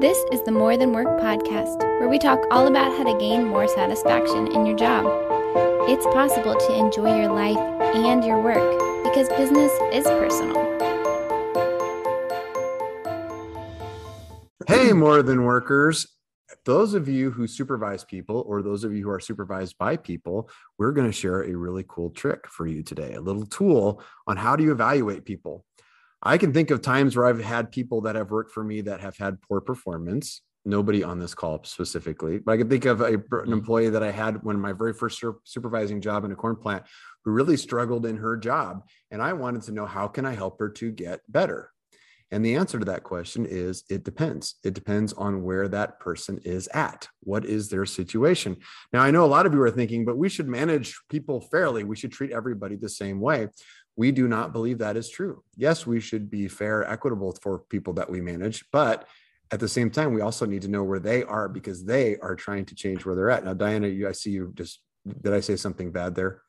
This is the More Than Work podcast, where we talk all about how to gain more satisfaction in your job. It's possible to enjoy your life and your work because business is personal. Hey, more than workers. Those of you who supervise people, or those of you who are supervised by people, we're going to share a really cool trick for you today a little tool on how do you evaluate people. I can think of times where I've had people that have worked for me that have had poor performance. Nobody on this call specifically, but I can think of a, an Mm-hmm. employee that I had when my very first sur- supervising job in a corn plant who really struggled in her job. And I wanted to know how can I help her to get better? And the answer to that question is it depends. It depends on where that person is at. What is their situation? Now, I know a lot of you are thinking, but we should manage people fairly. We should treat everybody the same way. We do not believe that is true. Yes, we should be fair, equitable for people that we manage, but at the same time, we also need to know where they are because they are trying to change where they're at. Now, Diana, you, I see you just, did I say something bad there?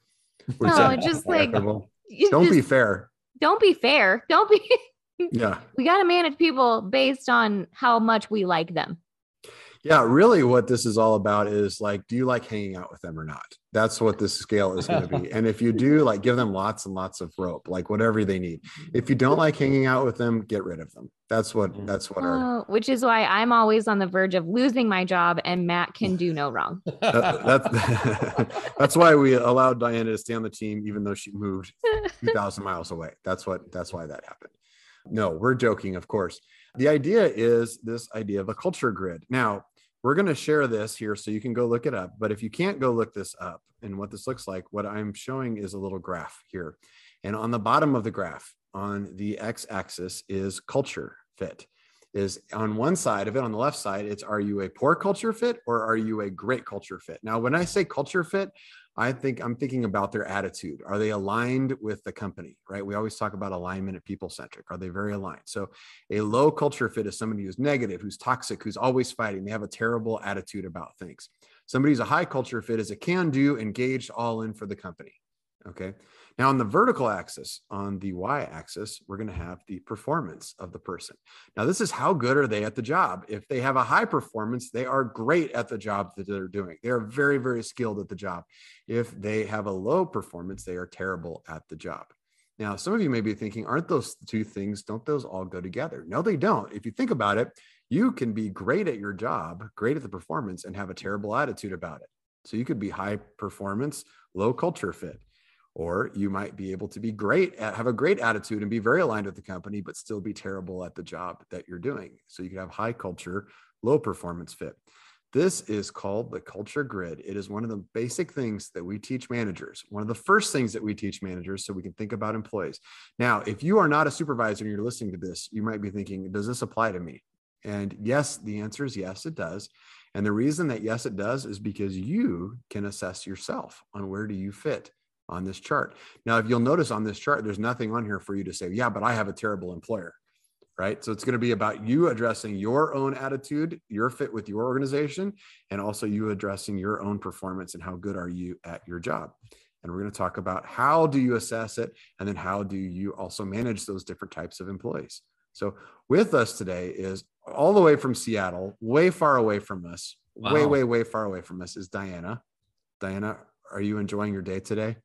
Was No, just like- don't be fair. don't be fair. Don't be. Yeah. we got to manage people based on how much we like them. Yeah, really, what this is all about is like, do you like hanging out with them or not? That's what this scale is going to be. And if you do, like, give them lots and lots of rope, like whatever they need. If you don't like hanging out with them, get rid of them. That's what. Mm. That's what our. Oh, which is why I'm always on the verge of losing my job, and Matt can do no wrong. that- that's that's why we allowed Diana to stay on the team, even though she moved two thousand miles away. That's what. That's why that happened. No, we're joking, of course. The idea is this idea of a culture grid. Now, we're going to share this here so you can go look it up. But if you can't go look this up and what this looks like, what I'm showing is a little graph here. And on the bottom of the graph, on the x axis, is culture fit. Is on one side of it, on the left side, it's are you a poor culture fit or are you a great culture fit? Now, when I say culture fit, I think I'm thinking about their attitude. Are they aligned with the company, right? We always talk about alignment at people centric. Are they very aligned? So, a low culture fit is somebody who's negative, who's toxic, who's always fighting. They have a terrible attitude about things. Somebody who's a high culture fit is a can do, engaged, all in for the company. Okay. Now, on the vertical axis, on the y axis, we're going to have the performance of the person. Now, this is how good are they at the job? If they have a high performance, they are great at the job that they're doing. They are very, very skilled at the job. If they have a low performance, they are terrible at the job. Now, some of you may be thinking, aren't those two things, don't those all go together? No, they don't. If you think about it, you can be great at your job, great at the performance, and have a terrible attitude about it. So you could be high performance, low culture fit or you might be able to be great at have a great attitude and be very aligned with the company but still be terrible at the job that you're doing. So you could have high culture low performance fit. This is called the culture grid. It is one of the basic things that we teach managers one of the first things that we teach managers so we can think about employees. Now if you are not a supervisor and you're listening to this you might be thinking does this apply to me? And yes the answer is yes it does. And the reason that yes it does is because you can assess yourself on where do you fit on this chart. Now, if you'll notice on this chart, there's nothing on here for you to say, yeah, but I have a terrible employer, right? So it's going to be about you addressing your own attitude, your fit with your organization, and also you addressing your own performance and how good are you at your job. And we're going to talk about how do you assess it, and then how do you also manage those different types of employees. So with us today is all the way from Seattle, way far away from us, way, way, way far away from us is Diana. Diana, are you enjoying your day today?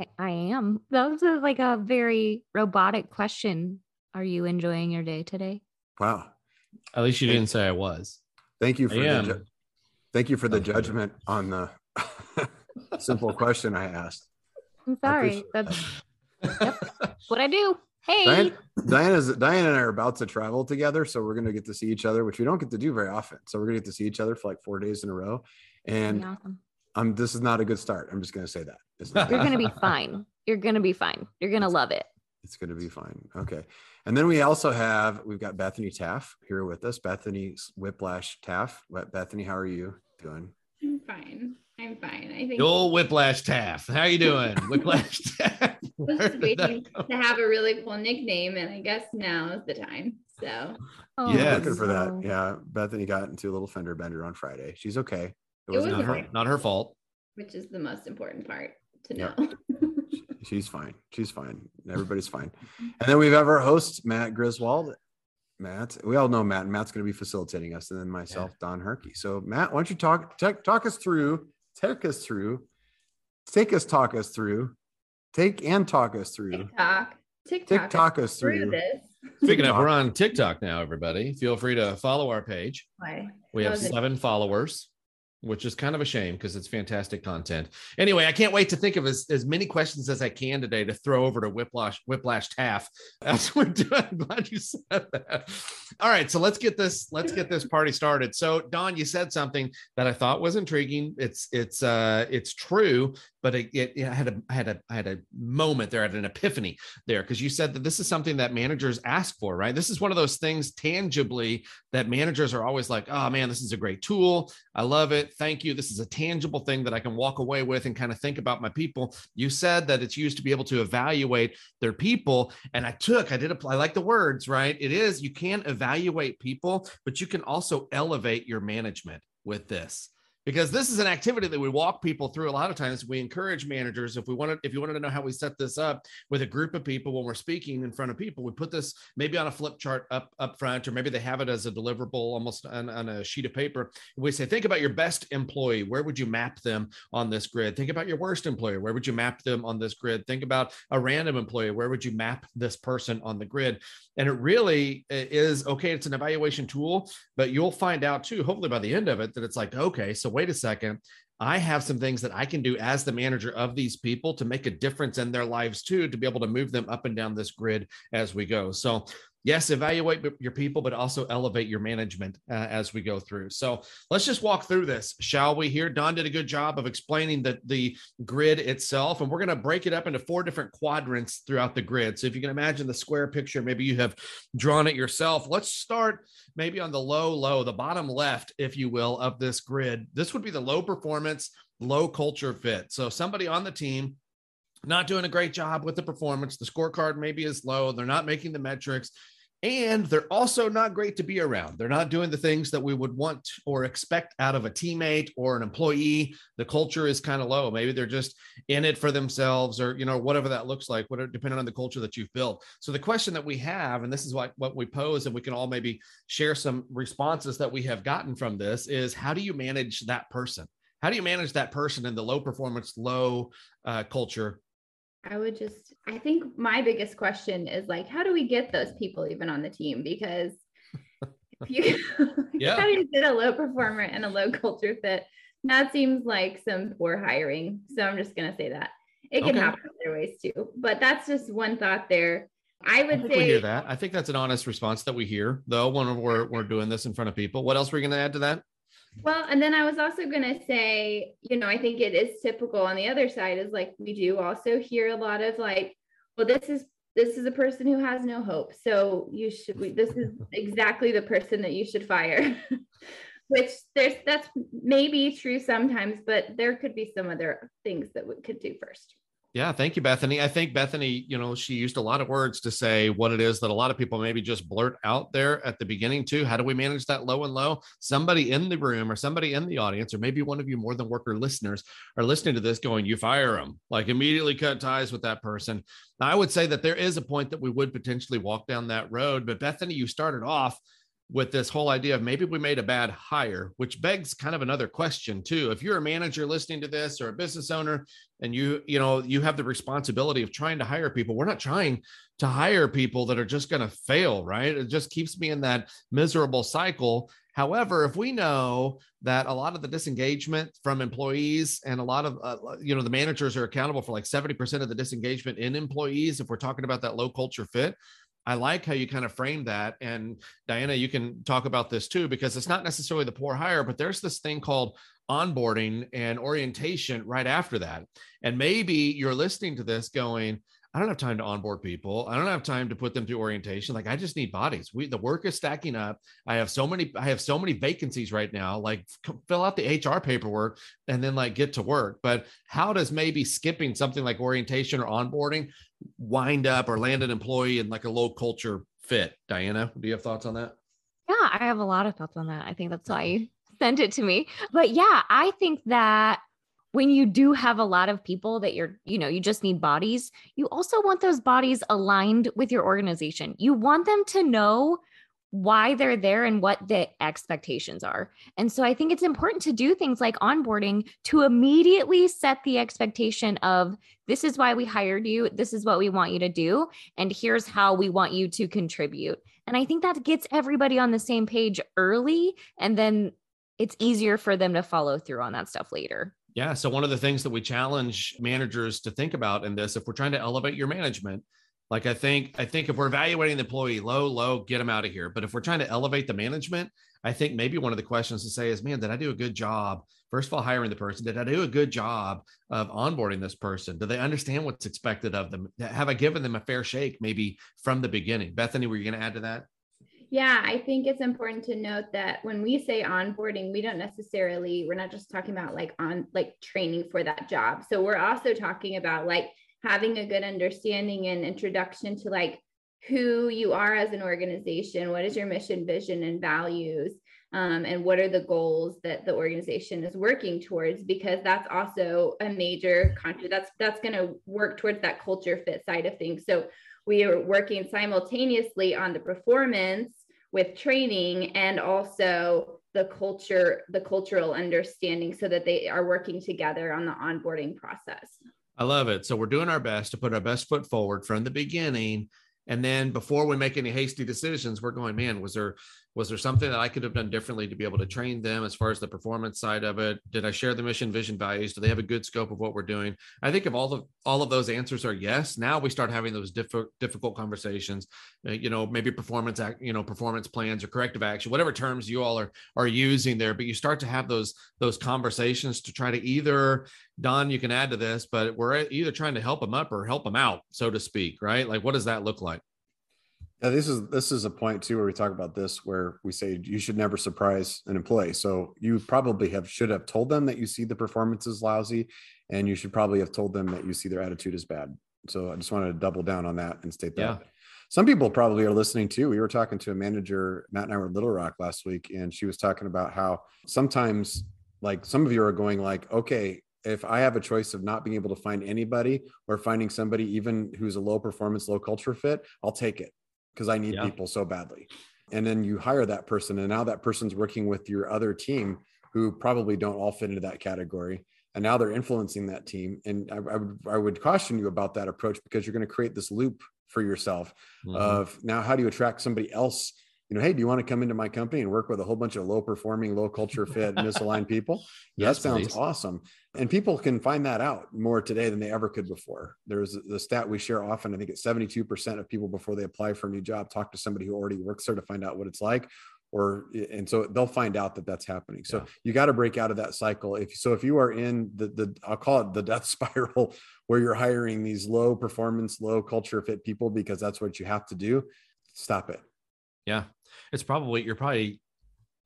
I, I am. That was a, like a very robotic question. Are you enjoying your day today? Wow. At least you didn't say I was. Thank you for I the ju- thank you for the Okay. judgment on the simple question I asked. I'm I sorry. appreciate- That's what I do. Hey. Diane, Diana's Diane and I are about to travel together, so we're gonna get to see each other, which we don't get to do very often. So we're gonna get to see each other for like four days in a row. And Awesome. Um, this is not a good start. I'm just gonna say that. You're gonna be fine. You're gonna be fine. You're gonna love it. it's gonna be fine. Okay. And then we also have we've got Bethany Taff here with us. Bethany Whiplash Taff. Bethany, how are you doing? I'm fine. I'm fine. I think The old Whiplash Taff. How are you doing? Whiplash Taff. I was just waiting to have a really cool nickname, and I guess now is the time. So Oh, Yes. Looking for that. Yeah. Bethany got into a little fender bender on Friday. She's okay. It was wasn't her, not her fault. which is the most important part to Yeah. know. She's fine. She's fine. Everybody's fine. And then we've ever our host, Matt Griswold. Matt. We all know Matt, and Matt's going to be facilitating us, and then myself, Don Harkey. So, Matt, why don't you talk talk, talk us through, take us through, take us, talk us through, take and talk us through, TikTok. TikTok. TikTok us through through. this. Speaking of, we're on TikTok now, everybody. Feel free to follow our page. Why? We have How's it- seven followers, which is kind of a shame because it's fantastic content. Anyway, I can't wait to think of as, as many questions as I can today to throw over to Whiplash Whiplash Taff we're doing. I'm glad you said that. All right, so let's get this let's get this party started. So Don, you said something that I thought was intriguing. It's it's uh it's true, but it, it, it had a I had a I had a moment there, had an epiphany there because you said that this is something that managers ask for, right? This is one of those things tangibly that managers are always like, oh man, this is a great tool. I love it. Thank you. This is a tangible thing that I can walk away with and kind of think about my people. You said that it's used to be able to evaluate their people. And I took, I did apply, I like the words, right? It is, you can evaluate people, but you can also elevate your management with this because this is an activity that we walk people through. A lot of times we encourage managers if we wanted if you wanted to know how we set this up with a group of people when we're speaking in front of people we put this maybe on a flip chart up up front or maybe they have it as a deliverable almost on, on a sheet of paper. We say think about your best employee. Where would you map them on this grid? Think about your worst employee. Where would you map them on this grid? Think about a random employee. Where would you map this person on the grid? And it really is okay it's an evaluation tool but you'll find out too hopefully by the end of it that it's like okay so wait a second I have some things that I can do as the manager of these people to make a difference in their lives too, to be able to move them up and down this grid as we go. So, yes, evaluate your people, but also elevate your management uh, as we go through. So, let's just walk through this, shall we? Here, Don did a good job of explaining the, the grid itself, and we're going to break it up into four different quadrants throughout the grid. So, if you can imagine the square picture, maybe you have drawn it yourself. Let's start maybe on the low, low, the bottom left, if you will, of this grid. This would be the low performance, low culture fit. So somebody on the team not doing a great job with the performance, the scorecard maybe is low, they're not making the metrics. And they're also not great to be around. They're not doing the things that we would want or expect out of a teammate or an employee. The culture is kind of low. Maybe they're just in it for themselves or, you know, whatever that looks like, whatever, depending on the culture that you've built. So the question that we have, and this is what, what we pose, and we can all maybe share some responses that we have gotten from this is how do you manage that person? How do you manage that person in the low performance, low uh, culture I would just, I think my biggest question is like, how do we get those people even on the team? Because if you, Yeah. how do you get a low performer and a low culture fit? That seems like some poor hiring. So I'm just going to say that it can Okay. happen other ways too. But that's just one thought there. I I would think say we hear that. I think that's an honest response that we hear, though, when we're, we're doing this in front of people. What else were you going to add to that? Well, and then I was also going to say, you know, I think it is typical on the other side is like we do also hear a lot of like, well, this is this is a person who has no hope. So you should we, this is exactly the person that you should fire. Which there's that's maybe true sometimes, but there could be some other things that we could do first. Yeah, thank you, Bethany. I think Bethany, you know, she used a lot of words to say what it is that a lot of people maybe just blurt out there at the beginning, too. How do we manage that low and low? Somebody in the room or somebody in the audience, or maybe one of you more than worker listeners are listening to this going, you fire them, like immediately cut ties with that person. Now, I would say that there is a point that we would potentially walk down that road. But Bethany, you started off with this whole idea of maybe we made a bad hire, which begs kind of another question too. If you're a manager listening to this or a business owner and you, you know, you have the responsibility of trying to hire people, we're not trying to hire people that are just going to fail, right? It just keeps me in that miserable cycle. However, if we know that a lot of the disengagement from employees and a lot of, uh, you know, the managers are accountable for like 70% of the disengagement in employees, if we're talking about that low culture fit, I like how you kind of frame that. And Diana, you can talk about this too, because it's not necessarily the poor hire, but there's this thing called onboarding and orientation right after that. And maybe you're listening to this going, I don't have time to onboard people. I don't have time to put them through orientation. Like I just need bodies. We the work is stacking up. I have so many I have so many vacancies right now. Like fill out the HR paperwork and then like get to work. But how does maybe skipping something like orientation or onboarding wind up or land an employee in like a low culture fit? Diana, do you have thoughts on that? Yeah, I have a lot of thoughts on that. I think that's why you sent it to me. But yeah, I think that when you do have a lot of people that you're, you know, you just need bodies, you also want those bodies aligned with your organization. You want them to know why they're there and what the expectations are. And so I think it's important to do things like onboarding to immediately set the expectation of this is why we hired you, this is what we want you to do, and here's how we want you to contribute. And I think that gets everybody on the same page early and then it's easier for them to follow through on that stuff later. Yeah. So, one of the things that we challenge managers to think about in this, if we're trying to elevate your management, like I think, I think if we're evaluating the employee low, low, get them out of here. But if we're trying to elevate the management, I think maybe one of the questions to say is, man, did I do a good job? First of all, hiring the person. Did I do a good job of onboarding this person? Do they understand what's expected of them? Have I given them a fair shake maybe from the beginning? Bethany, were you going to add to that? Yeah, I think it's important to note that when we say onboarding, we don't necessarily, we're not just talking about like on like training for that job. So we're also talking about like having a good understanding and introduction to like who you are as an organization what is your mission vision and values um, and what are the goals that the organization is working towards? Because that's also a major country that's that's going to work towards that culture fit side of things. So we are working simultaneously on the performance with training and also the culture the cultural understanding so that they are working together on the onboarding process I love it. So we're doing our best to put our best foot forward from the beginning. And then before we make any hasty decisions, we're going, man, was there was there something that I could have done differently to be able to train them as far as the performance side of it? Did I share the mission, vision, values? Do they have a good scope of what we're doing? I think if all of all of those answers are yes, now we start having those diff- difficult conversations. Uh, you know, maybe performance, act, you know, performance plans or corrective action, whatever terms you all are are using there. But you start to have those those conversations to try to either Don, you can add to this, but we're either trying to help them up or help them out, so to speak, right? Like, what does that look like? Yeah, this is this is a point too where we talk about this where we say you should never surprise an employee. So you probably have should have told them that you see the performance is lousy, and you should probably have told them that you see their attitude is bad. So I just wanted to double down on that and state that. Yeah. Some people probably are listening too. We were talking to a manager, Matt and I were at Little Rock last week, and she was talking about how sometimes, like some of you are going like, okay, if I have a choice of not being able to find anybody or finding somebody even who's a low performance, low culture fit, I'll take it because I need yeah. people so badly. And then you hire that person, and now that person's working with your other team who probably don't all fit into that category. And now they're influencing that team. And I, I would, I would caution you about that approach because you're going to create this loop for yourself mm-hmm. of now how do you attract somebody else you know, hey, do you want to come into my company and work with a whole bunch of low performing, low culture fit, misaligned people? yes, that sounds please. awesome. And people can find that out more today than they ever could before. There's the stat we share often. I think it's 72% of people before they apply for a new job talk to somebody who already works there to find out what it's like. Or and so they'll find out that that's happening. So yeah. you got to break out of that cycle. If so, if you are in the the I'll call it the death spiral where you're hiring these low performance, low culture fit people because that's what you have to do, stop it. Yeah, it's probably you're probably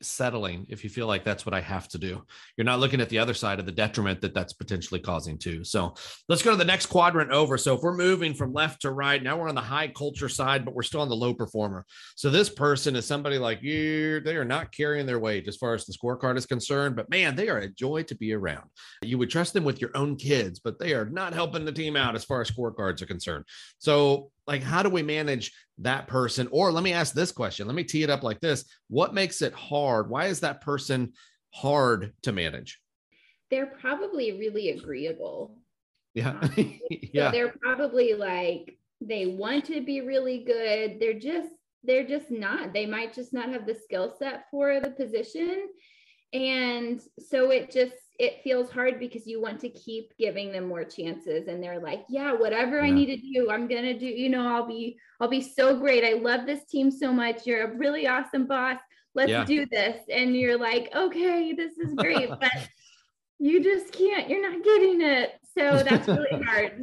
settling if you feel like that's what I have to do. You're not looking at the other side of the detriment that that's potentially causing too. So let's go to the next quadrant over. So if we're moving from left to right, now we're on the high culture side, but we're still on the low performer. So this person is somebody like you, they are not carrying their weight as far as the scorecard is concerned, but man, they are a joy to be around. You would trust them with your own kids, but they are not helping the team out as far as scorecards are concerned. So like how do we manage that person? Or let me ask this question. Let me tee it up like this. What makes it hard? Why is that person hard to manage? They're probably really agreeable. Yeah. Um, yeah. they're probably like they want to be really good. They're just they're just not. They might just not have the skill set for the position. And so it just it feels hard because you want to keep giving them more chances and they're like yeah whatever yeah. i need to do i'm gonna do you know i'll be i'll be so great. I love this team so much. You're a really awesome boss. Let's yeah. do this. And you're like okay this is great but you just can't you're not getting it so that's really hard.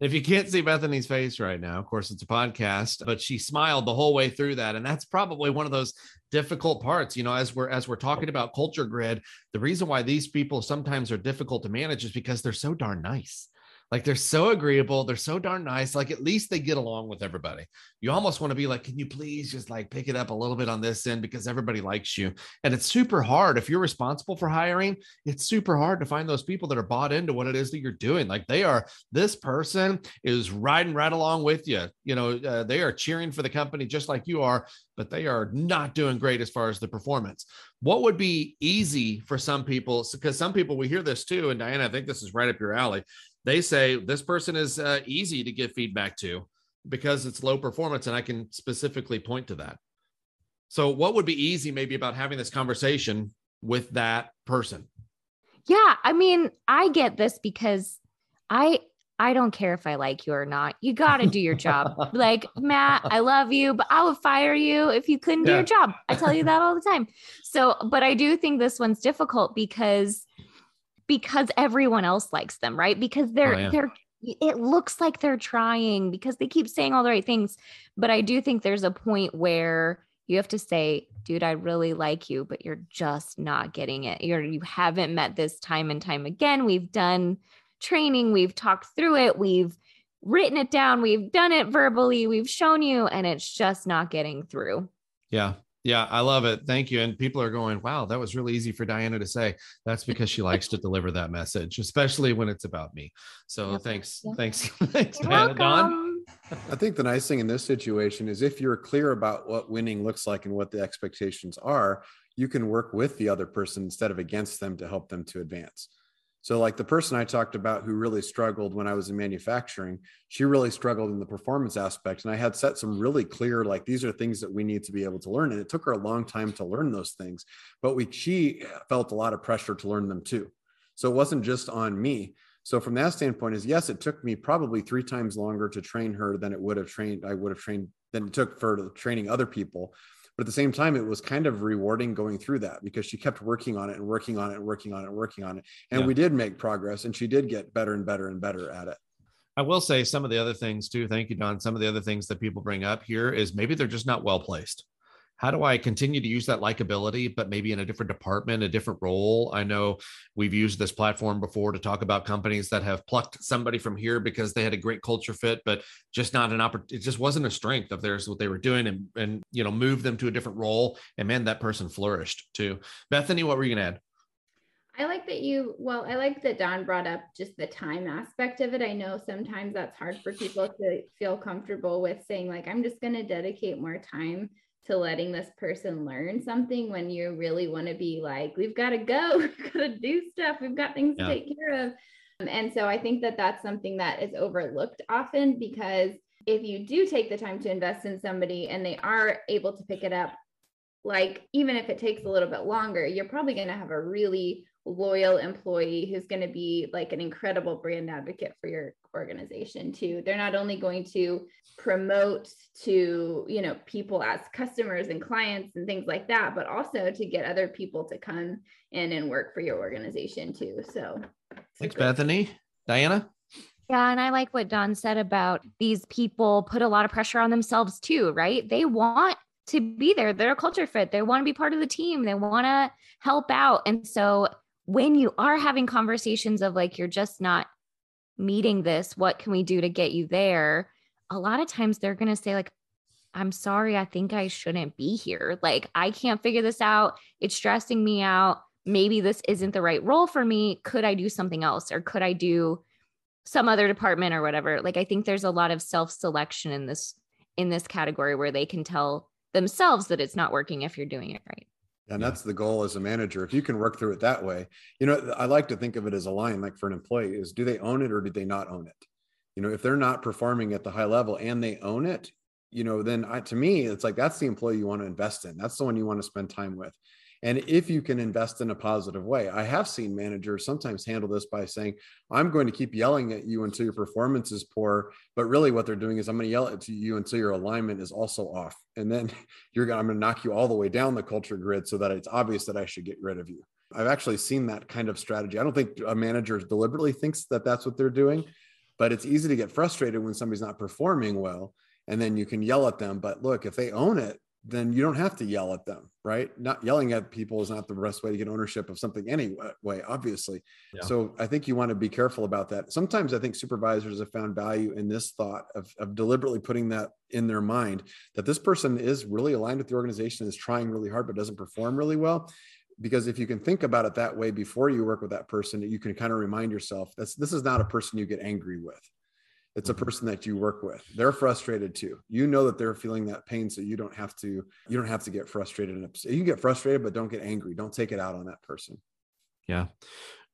If you can't see bethany's face right now of course it's a podcast but she smiled the whole way through that and that's probably one of those difficult parts you know as we're as we're talking about culture grid the reason why these people sometimes are difficult to manage is because they're so darn nice Like they're so agreeable, they're so darn nice. Like at least they get along with everybody. You almost want to be like, can you please just like pick it up a little bit on this end because everybody likes you. And it's super hard if you're responsible for hiring. It's super hard to find those people that are bought into what it is that you're doing. Like they are, this person is riding right along with you. You know, uh, they are cheering for the company just like you are, but they are not doing great as far as the performance. What would be easy for some people? Because some people we hear this too, and Diana, I think this is right up your alley they say this person is uh, easy to give feedback to because it's low performance and i can specifically point to that. So what would be easy maybe about having this conversation with that person? Yeah i mean i get this because i i don't care if i like you or not. You got to do your job. Like matt i love you but i would fire you if you couldn't do your job. I tell you that all the time. So but i do think this one's difficult because because everyone else likes them, right? Because they're oh, yeah. they're it looks like they're trying because they keep saying all the right things. But I do think there's a point where you have to say, dude, I really like you, but you're just not getting it. You're you haven't met this time and time again. We've done training, we've talked through it, we've written it down, we've done it verbally, we've shown you, and it's just not getting through. Yeah. Yeah, I love it. Thank you. And people are going, wow, that was really easy for Diana to say. That's because she likes to deliver that message, especially when it's about me. So yep. thanks. Yep. Thanks. thanks, You're Diana. Don. I think the nice thing in this situation is if you're clear about what winning looks like and what the expectations are, you can work with the other person instead of against them to help them to advance. So, like the person I talked about who really struggled when I was in manufacturing, she really struggled in the performance aspect. And I had set some really clear, like, these are things that we need to be able to learn. And it took her a long time to learn those things, but we, she felt a lot of pressure to learn them too. So, it wasn't just on me. So, from that standpoint, is yes, it took me probably three times longer to train her than it would have trained, I would have trained than it took for training other people but at the same time it was kind of rewarding going through that because she kept working on it and working on it and working on it and working on it and yeah. we did make progress and she did get better and better and better at it I will say some of the other things too. Thank you, Don. Some of the other things that people bring up here is maybe they're just not well placed how do I continue to use that likability, but maybe in a different department, a different role? I know we've used this platform before to talk about companies that have plucked somebody from here because they had a great culture fit, but just not an opportunity. It just wasn't a strength of theirs, what they were doing and, and, you know, move them to a different role. And man, that person flourished too. Bethany, what were you to add? I like that you, well, I like that Don brought up just the time aspect of it. I know sometimes that's hard for people to feel comfortable with saying, like, I'm just going to dedicate more time to letting this person learn something when you really want to be like, we've got to go, we've got to do stuff, we've got things yeah. to take care of. Um, and so I think that that's something that is overlooked often because if you do take the time to invest in somebody and they are able to pick it up, like even if it takes a little bit longer, you're probably going to have a really loyal employee who's going to be like an incredible brand advocate for your organization too they're not only going to promote to you know people as customers and clients and things like that but also to get other people to come in and work for your organization too so thanks bethany diana yeah, and I like what Don said about these people put a lot of pressure on themselves too, right? They want to be there. They're a culture fit. They want to be part of the team. They want to help out. And so when you are having conversations of like, you're just not meeting this, what can we do to get you there? A lot of times they're going to say, like, I'm sorry, I think I shouldn't be here. Like, I can't figure this out. It's stressing me out. Maybe this isn't the right role for me. Could I do something else or could I do some other department or whatever? Like, I think there's a lot of self selection in this in this category where they can tell themselves that it's not working if you're doing it right. And yeah. that's the goal as a manager. If you can work through it that way, you know, I like to think of it as a line like for an employee is do they own it or do they not own it? You know, if they're not performing at the high level and they own it, you know, then I, to me, it's like that's the employee you want to invest in. That's the one you want to spend time with. And if you can invest in a positive way, I have seen managers sometimes handle this by saying, I'm going to keep yelling at you until your performance is poor. But really, what they're doing is, I'm going to yell at you until your alignment is also off. And then you're going, I'm going to knock you all the way down the culture grid so that it's obvious that I should get rid of you. I've actually seen that kind of strategy. I don't think a manager deliberately thinks that that's what they're doing, but it's easy to get frustrated when somebody's not performing well. And then you can yell at them. But look, if they own it, then you don't have to yell at them, right? Not yelling at people is not the best way to get ownership of something anyway, obviously. Yeah. So I think you want to be careful about that. Sometimes I think supervisors have found value in this thought of, of deliberately putting that in their mind that this person is really aligned with the organization, is trying really hard, but doesn't perform really well. Because if you can think about it that way before you work with that person, you can kind of remind yourself that's this is not a person you get angry with it's a mm-hmm. person that you work with. They're frustrated too. You know that they're feeling that pain so you don't have to you don't have to get frustrated and upset. You can get frustrated but don't get angry. Don't take it out on that person. Yeah.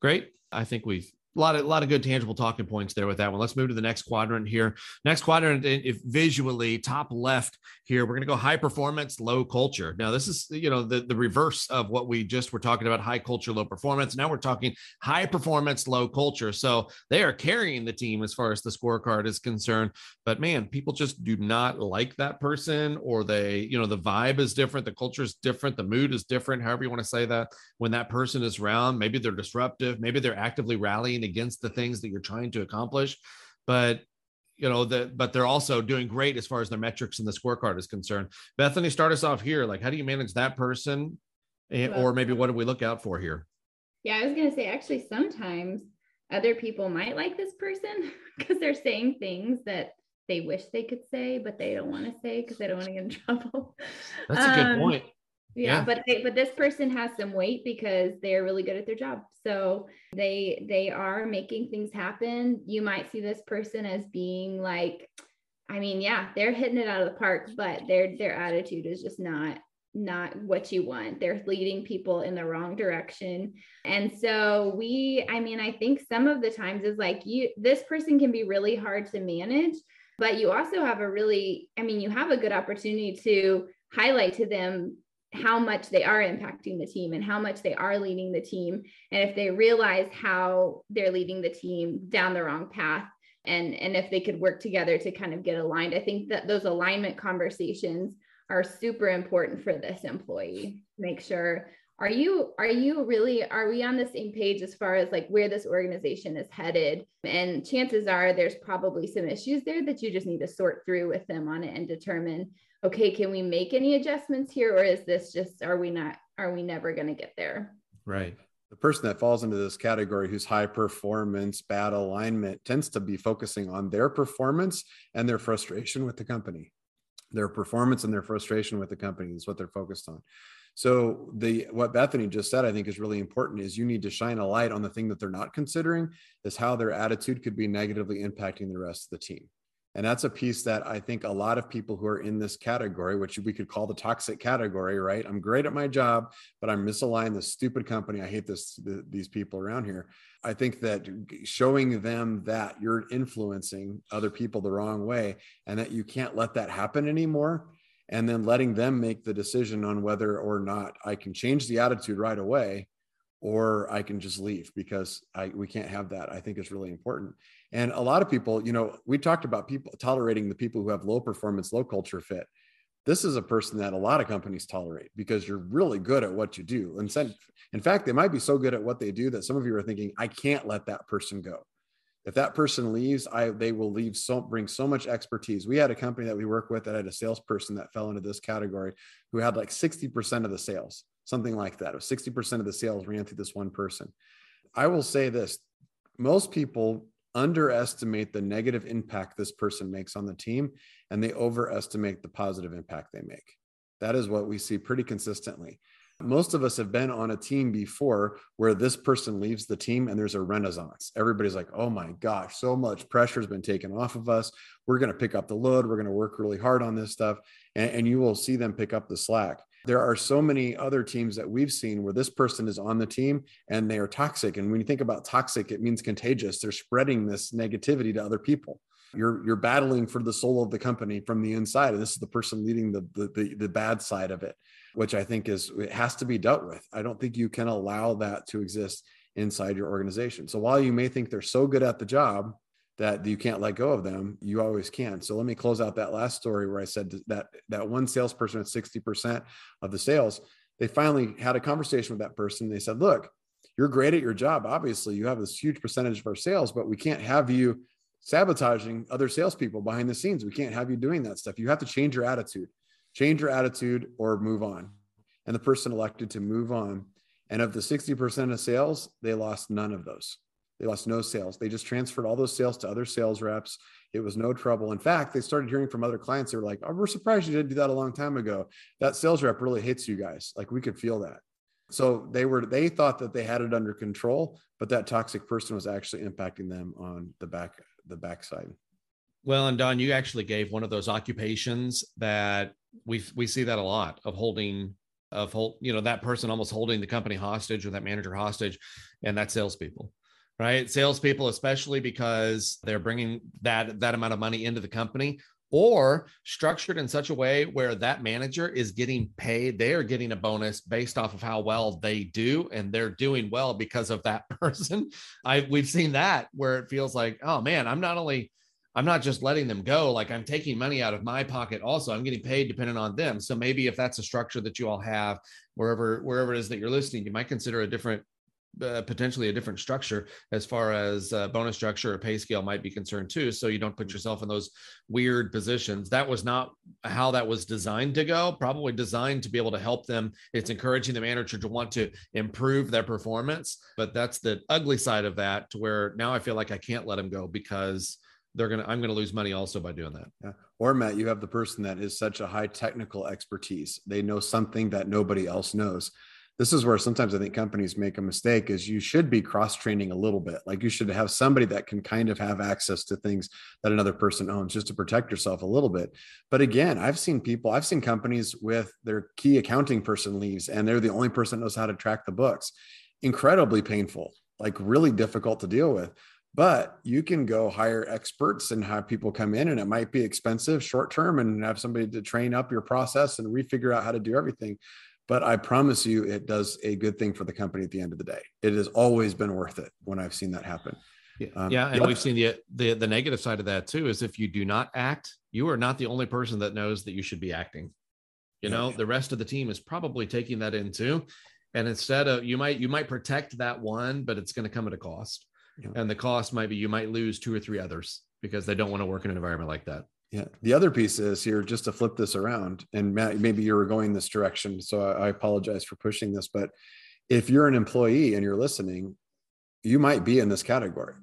Great. I think we've a lot of a lot of good tangible talking points there with that one. Let's move to the next quadrant here. Next quadrant, if visually top left here, we're going to go high performance, low culture. Now this is you know the the reverse of what we just were talking about: high culture, low performance. Now we're talking high performance, low culture. So they are carrying the team as far as the scorecard is concerned. But man, people just do not like that person, or they you know the vibe is different, the culture is different, the mood is different. However you want to say that when that person is around, maybe they're disruptive, maybe they're actively rallying against the things that you're trying to accomplish. But you know that but they're also doing great as far as their metrics and the scorecard is concerned. Bethany start us off here. Like how do you manage that person? And, or maybe what do we look out for here? Yeah i was going to say actually sometimes other people might like this person because they're saying things that they wish they could say but they don't want to say because they don't want to get in trouble. That's a good um, point yeah, yeah, but they, but this person has some weight because they're really good at their job. So they they are making things happen. You might see this person as being like i mean yeah they're hitting it out of the park but their their attitude is just not not what you want. They're leading people in the wrong direction. And so we i mean i think some of the times is like you this person can be really hard to manage but you also have a really i mean you have a good opportunity to highlight to them how much they are impacting the team and how much they are leading the team. And if they realize how they're leading the team down the wrong path and and if they could work together to kind of get aligned i think that those alignment conversations are super important for this employee. Make sure are you are you really are we on the same page as far as like where this organization is headed? And chances are there's probably some issues there that you just need to sort through with them on it and determine okay, can we make any adjustments here? Or is this just, are we not, are we never going to get there? Right. The person that falls into this category who's high performance, bad alignment tends to be focusing on their performance and their frustration with the company. Their performance and their frustration with the company is what they're focused on. So the what Bethany just said, I think is really important is you need to shine a light on the thing that they're not considering is how their attitude could be negatively impacting the rest of the team. And that's a piece that I think a lot of people who are in this category, which we could call the toxic category, right? I'm great at my job, but I'm misaligned. This stupid company. I hate this the, these people around here. I think that showing them that you're influencing other people the wrong way, and that you can't let that happen anymore, and then letting them make the decision on whether or not I can change the attitude right away, or I can just leave because I we can't have that. I think is really important. And a lot of people, you know, we talked about people tolerating the people who have low performance, low culture fit. This is a person that a lot of companies tolerate because you're really good at what you do. And in fact, they might be so good at what they do that some of you are thinking, I can't let that person go. If that person leaves, I they will leave so bring so much expertise. We had a company that we work with that had a salesperson that fell into this category who had like 60% of the sales, something like that. Or 60% of the sales ran through this one person. I will say this most people underestimate the negative impact this person makes on the team and they overestimate the positive impact they make. That is what we see pretty consistently. Most of us have been on a team before where this person leaves the team and there's a renaissance. Everybody's like, oh my gosh, so much pressure has been taken off of us. We're going to pick up the load. We're going to work really hard on this stuff. And, and you will see them pick up the slack. There are so many other teams that we've seen where this person is on the team and they are toxic. And when you think about toxic, it means contagious. They're spreading this negativity to other people. You're you're battling for the soul of the company from the inside, and this is the person leading the the, the, the bad side of it, which I think is it has to be dealt with. I don't think you can allow that to exist inside your organization. So while you may think they're so good at the job, that you can't let go of them, you always can. So let me close out that last story where I said that that one salesperson at 60% of the sales, they finally had a conversation with that person. They said, look, you're great at your job. Obviously, you have this huge percentage of our sales, but we can't have you sabotaging other salespeople behind the scenes. We can't have you doing that stuff. You have to change your attitude change your attitude or move on. And the person elected to move on. And of the 60% of sales, they lost none of those. They lost no sales. They just transferred all those sales to other sales reps. It was no trouble. In fact, they started hearing from other clients. They were like, oh, we're surprised you didn't do that a long time ago. That sales rep really hates you guys. Like we could feel that. So they were, they thought that they had it under control, but that toxic person was actually impacting them on the back, the backside. Well, and Don, you actually gave one of those occupations that we we see that a lot of holding of hold, you know, that person almost holding the company hostage or that manager hostage, and that's salespeople, right? Salespeople, especially because they're bringing that that amount of money into the company, or structured in such a way where that manager is getting paid they are getting a bonus based off of how well they do and they're doing well because of that person i we've seen that where it feels like oh man i'm not only I'm not just letting them go. Like I'm taking money out of my pocket. Also, I'm getting paid depending on them. So maybe if that's a structure that you all have wherever wherever it is that you're listening, you might consider a different, uh, potentially a different structure as far as uh, bonus structure or pay scale might be concerned too. So you don't put yourself in those weird positions. That was not how that was designed to go. Probably designed to be able to help them. It's encouraging the manager to want to improve their performance, but that's the ugly side of that. To where now I feel like I can't let them go because they're gonna i'm gonna lose money also by doing that yeah or matt you have the person that is such a high technical expertise they know something that nobody else knows this is where sometimes i think companies make a mistake is you should be cross training a little bit. Like you should have somebody that can kind of have access to things that another person owns just to protect yourself a little bit. But again i've seen people i've seen companies with their key accounting person leaves and they're the only person that knows how to track the books. Incredibly painful like really difficult to deal with. But you can go hire experts and have people come in and it might be expensive short term and have somebody to train up your process and refigure out how to do everything but i promise you it does a good thing for the company at the end of the day. It has always been worth it when i've seen that happen. Yeah, um, yeah and we've seen the, the the negative side of that too is if you do not act you are not the only person that knows that you should be acting. You yeah. know the rest of the team is probably taking that in too, and instead of you might you might protect that one but it's going to come at a cost. And the cost might be you might lose two or three others because they don't want to work in an environment like that yeah the other piece is here just to flip this around and matt maybe you were going this direction so I, I apologize for pushing this but if you're an employee and you're listening you might be in this category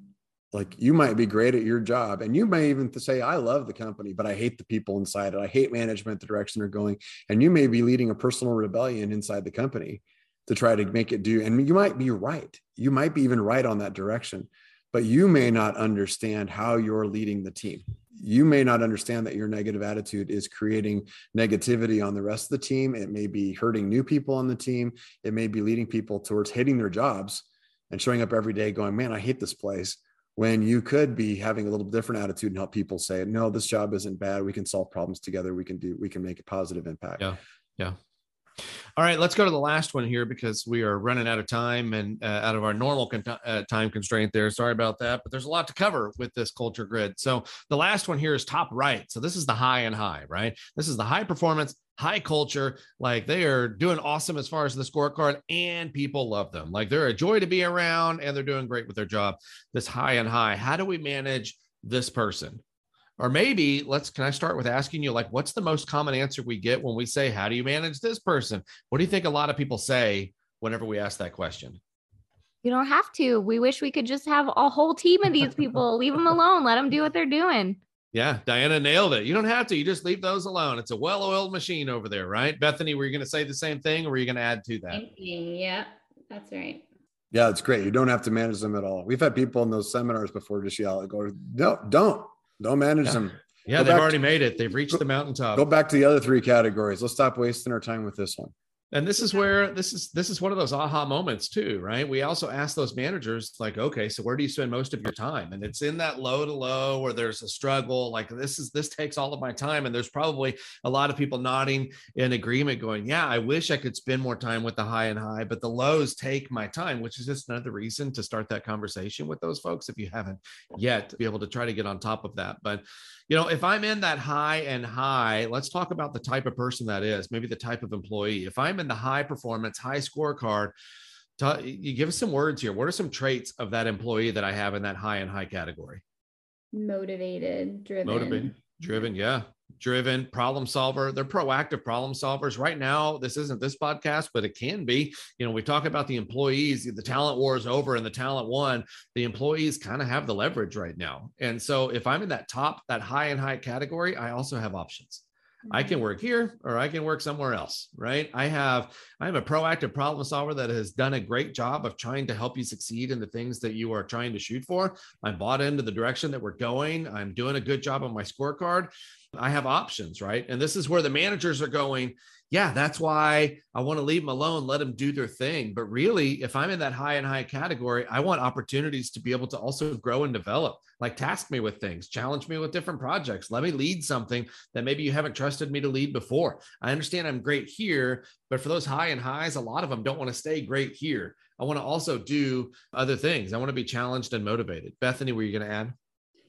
like you might be great at your job and you may even say i love the company but i hate the people inside it i hate management the direction they're going and you may be leading a personal rebellion inside the company to try to make it do. And you might be right. You might be even right on that direction, but you may not understand how you're leading the team. You may not understand that your negative attitude is creating negativity on the rest of the team. It may be hurting new people on the team. It may be leading people towards hating their jobs and showing up every day going, man, I hate this place. When you could be having a little different attitude and help people say, no, this job isn't bad. We can solve problems together. We can do, we can make a positive impact. Yeah. Yeah. All right, let's go to the last one here because we are running out of time and uh, out of our normal con- uh, time constraint there. Sorry about that, but there's a lot to cover with this culture grid. So the last one here is top right. So this is the high and high, right? This is the high performance, high culture. Like they are doing awesome as far as the scorecard, and people love them. Like they're a joy to be around, and they're doing great with their job. This high and high. How do we manage this person? Or maybe let's can I start with asking you like what's the most common answer we get when we say how do you manage this person? What do you think a lot of people say whenever we ask that question? You don't have to. We wish we could just have a whole team of these people. leave them alone. Let them do what they're doing. Yeah, Diana nailed it. You don't have to. You just leave those alone. It's a well-oiled machine over there, right? Bethany, were you going to say the same thing or were you going to add to that? Yeah, that's right. Yeah, it's great. You don't have to manage them at all. We've had people in those seminars before just yell, go, no, don't. Don't manage yeah. them. Yeah, go they've already to, made it. They've reached go, the mountaintop. Go back to the other three categories. Let's stop wasting our time with this one and this is where this is this is one of those aha moments too right? We also ask those managers like okay so where do you spend most of your time? And it's in that low to low where there's a struggle like this is this takes all of my time. And there's probably a lot of people nodding in agreement going yeah i wish i could spend more time with the high and high but the lows take my time which is just another reason to start that conversation with those folks if you haven't yet to be able to try to get on top of that. But you know if i'm in that high and high let's talk about the type of person that is maybe the type of employee. If i'm in the high performance high scorecard you give us some words here. What are some traits of that employee that i have in that high and high category? Motivated driven. Motivated driven yeah driven problem solver. They're proactive problem solvers. Right now, this isn't this podcast, but it can be. You know, we talk about the employees, the talent war is over and the talent won. The employees kind of have the leverage right now. And so if I'm in that top, that high and high category, I also have options. I can mm-hmm. work here or I can work somewhere else, right? I have I'm a proactive problem solver that has done a great job of trying to help you succeed in the things that you are trying to shoot for. I'm bought into the direction that we're going. I'm doing a good job on my scorecard. I have options, right? And this is where the managers are going, yeah, that's why I want to leave them alone, let them do their thing. But really, if I'm in that high and high category, I want opportunities to be able to also grow and develop, like task me with things, challenge me with different projects, let me lead something that maybe you haven't trusted me to lead before. I understand I'm great here, but for those high and highs, a lot of them don't want to stay great here. I want to also do other things. I want to be challenged and motivated. Bethany, were you going to add?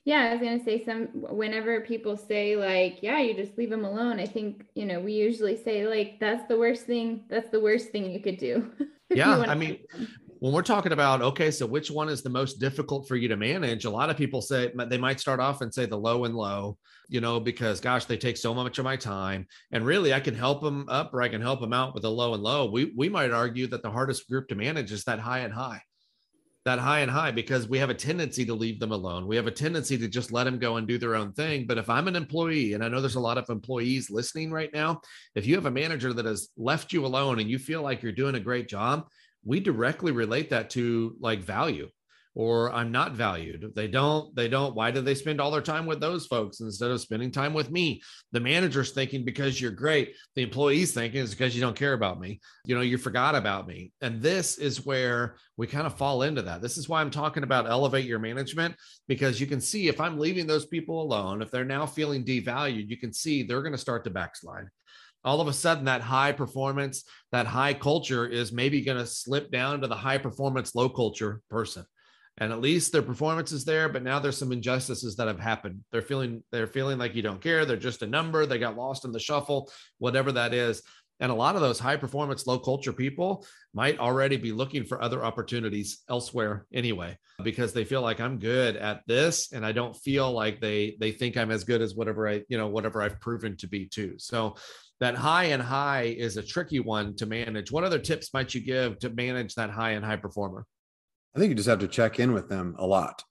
Yeah, I was gonna say some whenever people say like, yeah, you just leave them alone. I think, you know, we usually say like that's the worst thing, that's the worst thing you could do. yeah. I mean, when we're talking about okay, so which one is the most difficult for you to manage? A lot of people say they might start off and say the low and low, you know, because gosh, they take so much of my time. And really I can help them up or I can help them out with the low and low. We we might argue that the hardest group to manage is that high and high that high and high because we have a tendency to leave them alone. We have a tendency to just let them go and do their own thing. But if I'm an employee, and I know there's a lot of employees listening right now, if you have a manager that has left you alone and you feel like you're doing a great job, we directly relate that to like value or I'm not valued. They don't, they don't, why do they spend all their time with those folks instead of spending time with me? The manager's thinking because you're great. The employee's thinking is because you don't care about me. You know, you forgot about me. And this is where we kind of fall into that. This is why I'm talking about elevate your management because you can see if I'm leaving those people alone, if they're now feeling devalued, you can see they're going to start to backslide all of a sudden that high performance that high culture is maybe going to slip down to the high performance low culture person and at least their performance is there but now there's some injustices that have happened. They're feeling they're feeling like you don't care. They're just a number. They got lost in the shuffle whatever that is. And a lot of those high performance low culture people might already be looking for other opportunities elsewhere anyway because they feel like i'm good at this and i don't feel like they they think i'm as good as whatever i you know whatever i've proven to be too. So that high and high is a tricky one to manage. What other tips might you give to manage that high and high performer I think you just have to check in with them a lot.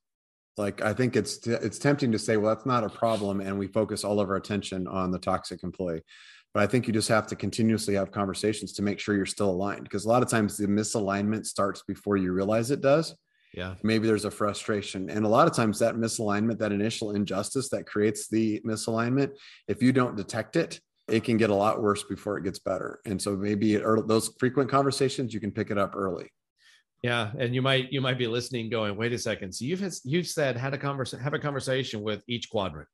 Like I think it's it's tempting to say, well, that's not a problem, and we focus all of our attention on the toxic employee. But I think you just have to continuously have conversations to make sure you're still aligned. Because a lot of times the misalignment starts before you realize it does. Yeah. Maybe there's a frustration. And a lot of times that misalignment, that initial injustice that creates the misalignment, if you don't detect it, it can get a lot worse before it gets better. And so maybe it, those frequent conversations, you can pick it up early. Yeah, and you might you might be listening, going, "Wait a second. So you've you've said had a conversation, have a conversation with each quadrant.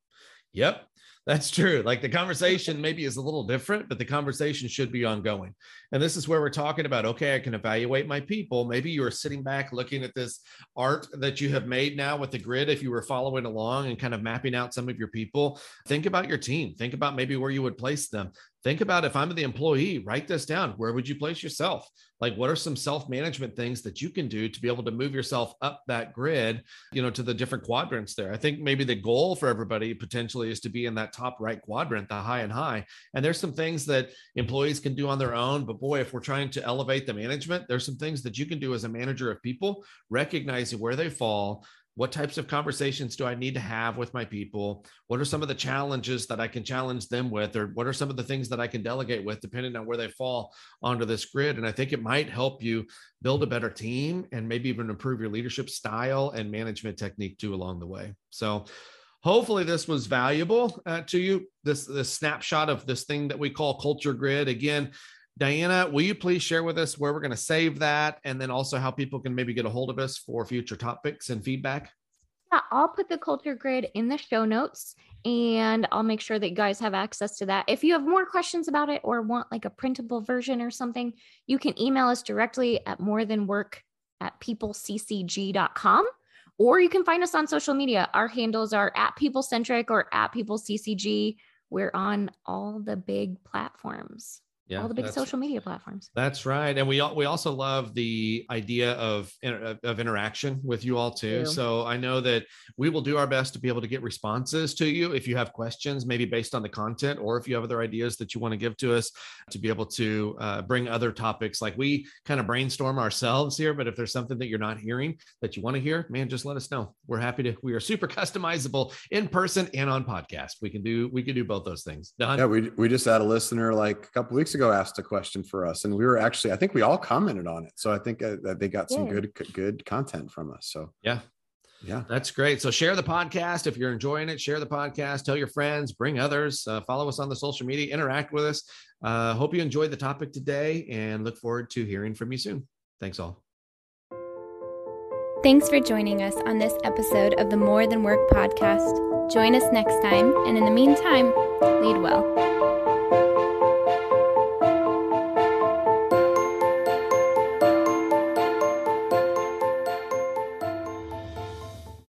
Yep, that's true. Like the conversation maybe is a little different, but the conversation should be ongoing. And this is where we're talking about okay, I can evaluate my people. Maybe you are sitting back looking at this art that you have made now with the grid. If you were following along and kind of mapping out some of your people, think about your team. Think about maybe where you would place them think about if I'm the employee, write this down. Where would you place yourself? Like, what are some self management things that you can do to be able to move yourself up that grid, you know, to the different quadrants there? I think maybe the goal for everybody potentially is to be in that top right quadrant, the high and high. And there's some things that employees can do on their own. But boy, if we're trying to elevate the management, there's some things that you can do as a manager of people, recognizing where they fall what types of conversations do I need to have with my people? What are some of the challenges that I can challenge them with? Or what are some of the things that I can delegate with, depending on where they fall onto this grid? And I think it might help you build a better team and maybe even improve your leadership style and management technique too along the way. So, hopefully this was valuable uh, to you this this snapshot of this thing that we call culture grid again Diana, will you please share with us where we're going to save that and then also how people can maybe get a hold of us for future topics and feedback? Yeah, I'll put the culture grid in the show notes and I'll make sure that you guys have access to that. If you have more questions about it or want like a printable version or something, you can email us directly at more than work at peopleccg.com or you can find us on social media. Our handles are at peoplecentric or at peopleccg. We're on all the big platforms. Yeah, all the big social media platforms. That's right, and we al- we also love the idea of of interaction with you all too. Too. So I know that we will do our best to be able to get responses to you if you have questions, maybe based on the content, or if you have other ideas that you want to give to us, to be able to uh, bring other topics. Like we kind of brainstorm ourselves here, but if there's something that you're not hearing that you want to hear, man, just let us know. We're happy to. We are super customizable in person and on podcast. We can do we can do both those things. Don? Yeah, we we just had a listener like a couple weeks ago asked a question for us, and we were actually I think we all commented on it. So I think uh, that they got some Yeah. good good content from us. So Yeah. yeah, That's great. So share the podcast if you're enjoying it. Share the podcast. Tell your friends. Bring others. Uh, follow us on the social media. Interact with us. Uh, hope you enjoyed the topic today, and look forward to hearing from you soon. Thanks all. Thanks for joining us on this episode of the More Than Work podcast. Join us next time, and in the meantime, lead well.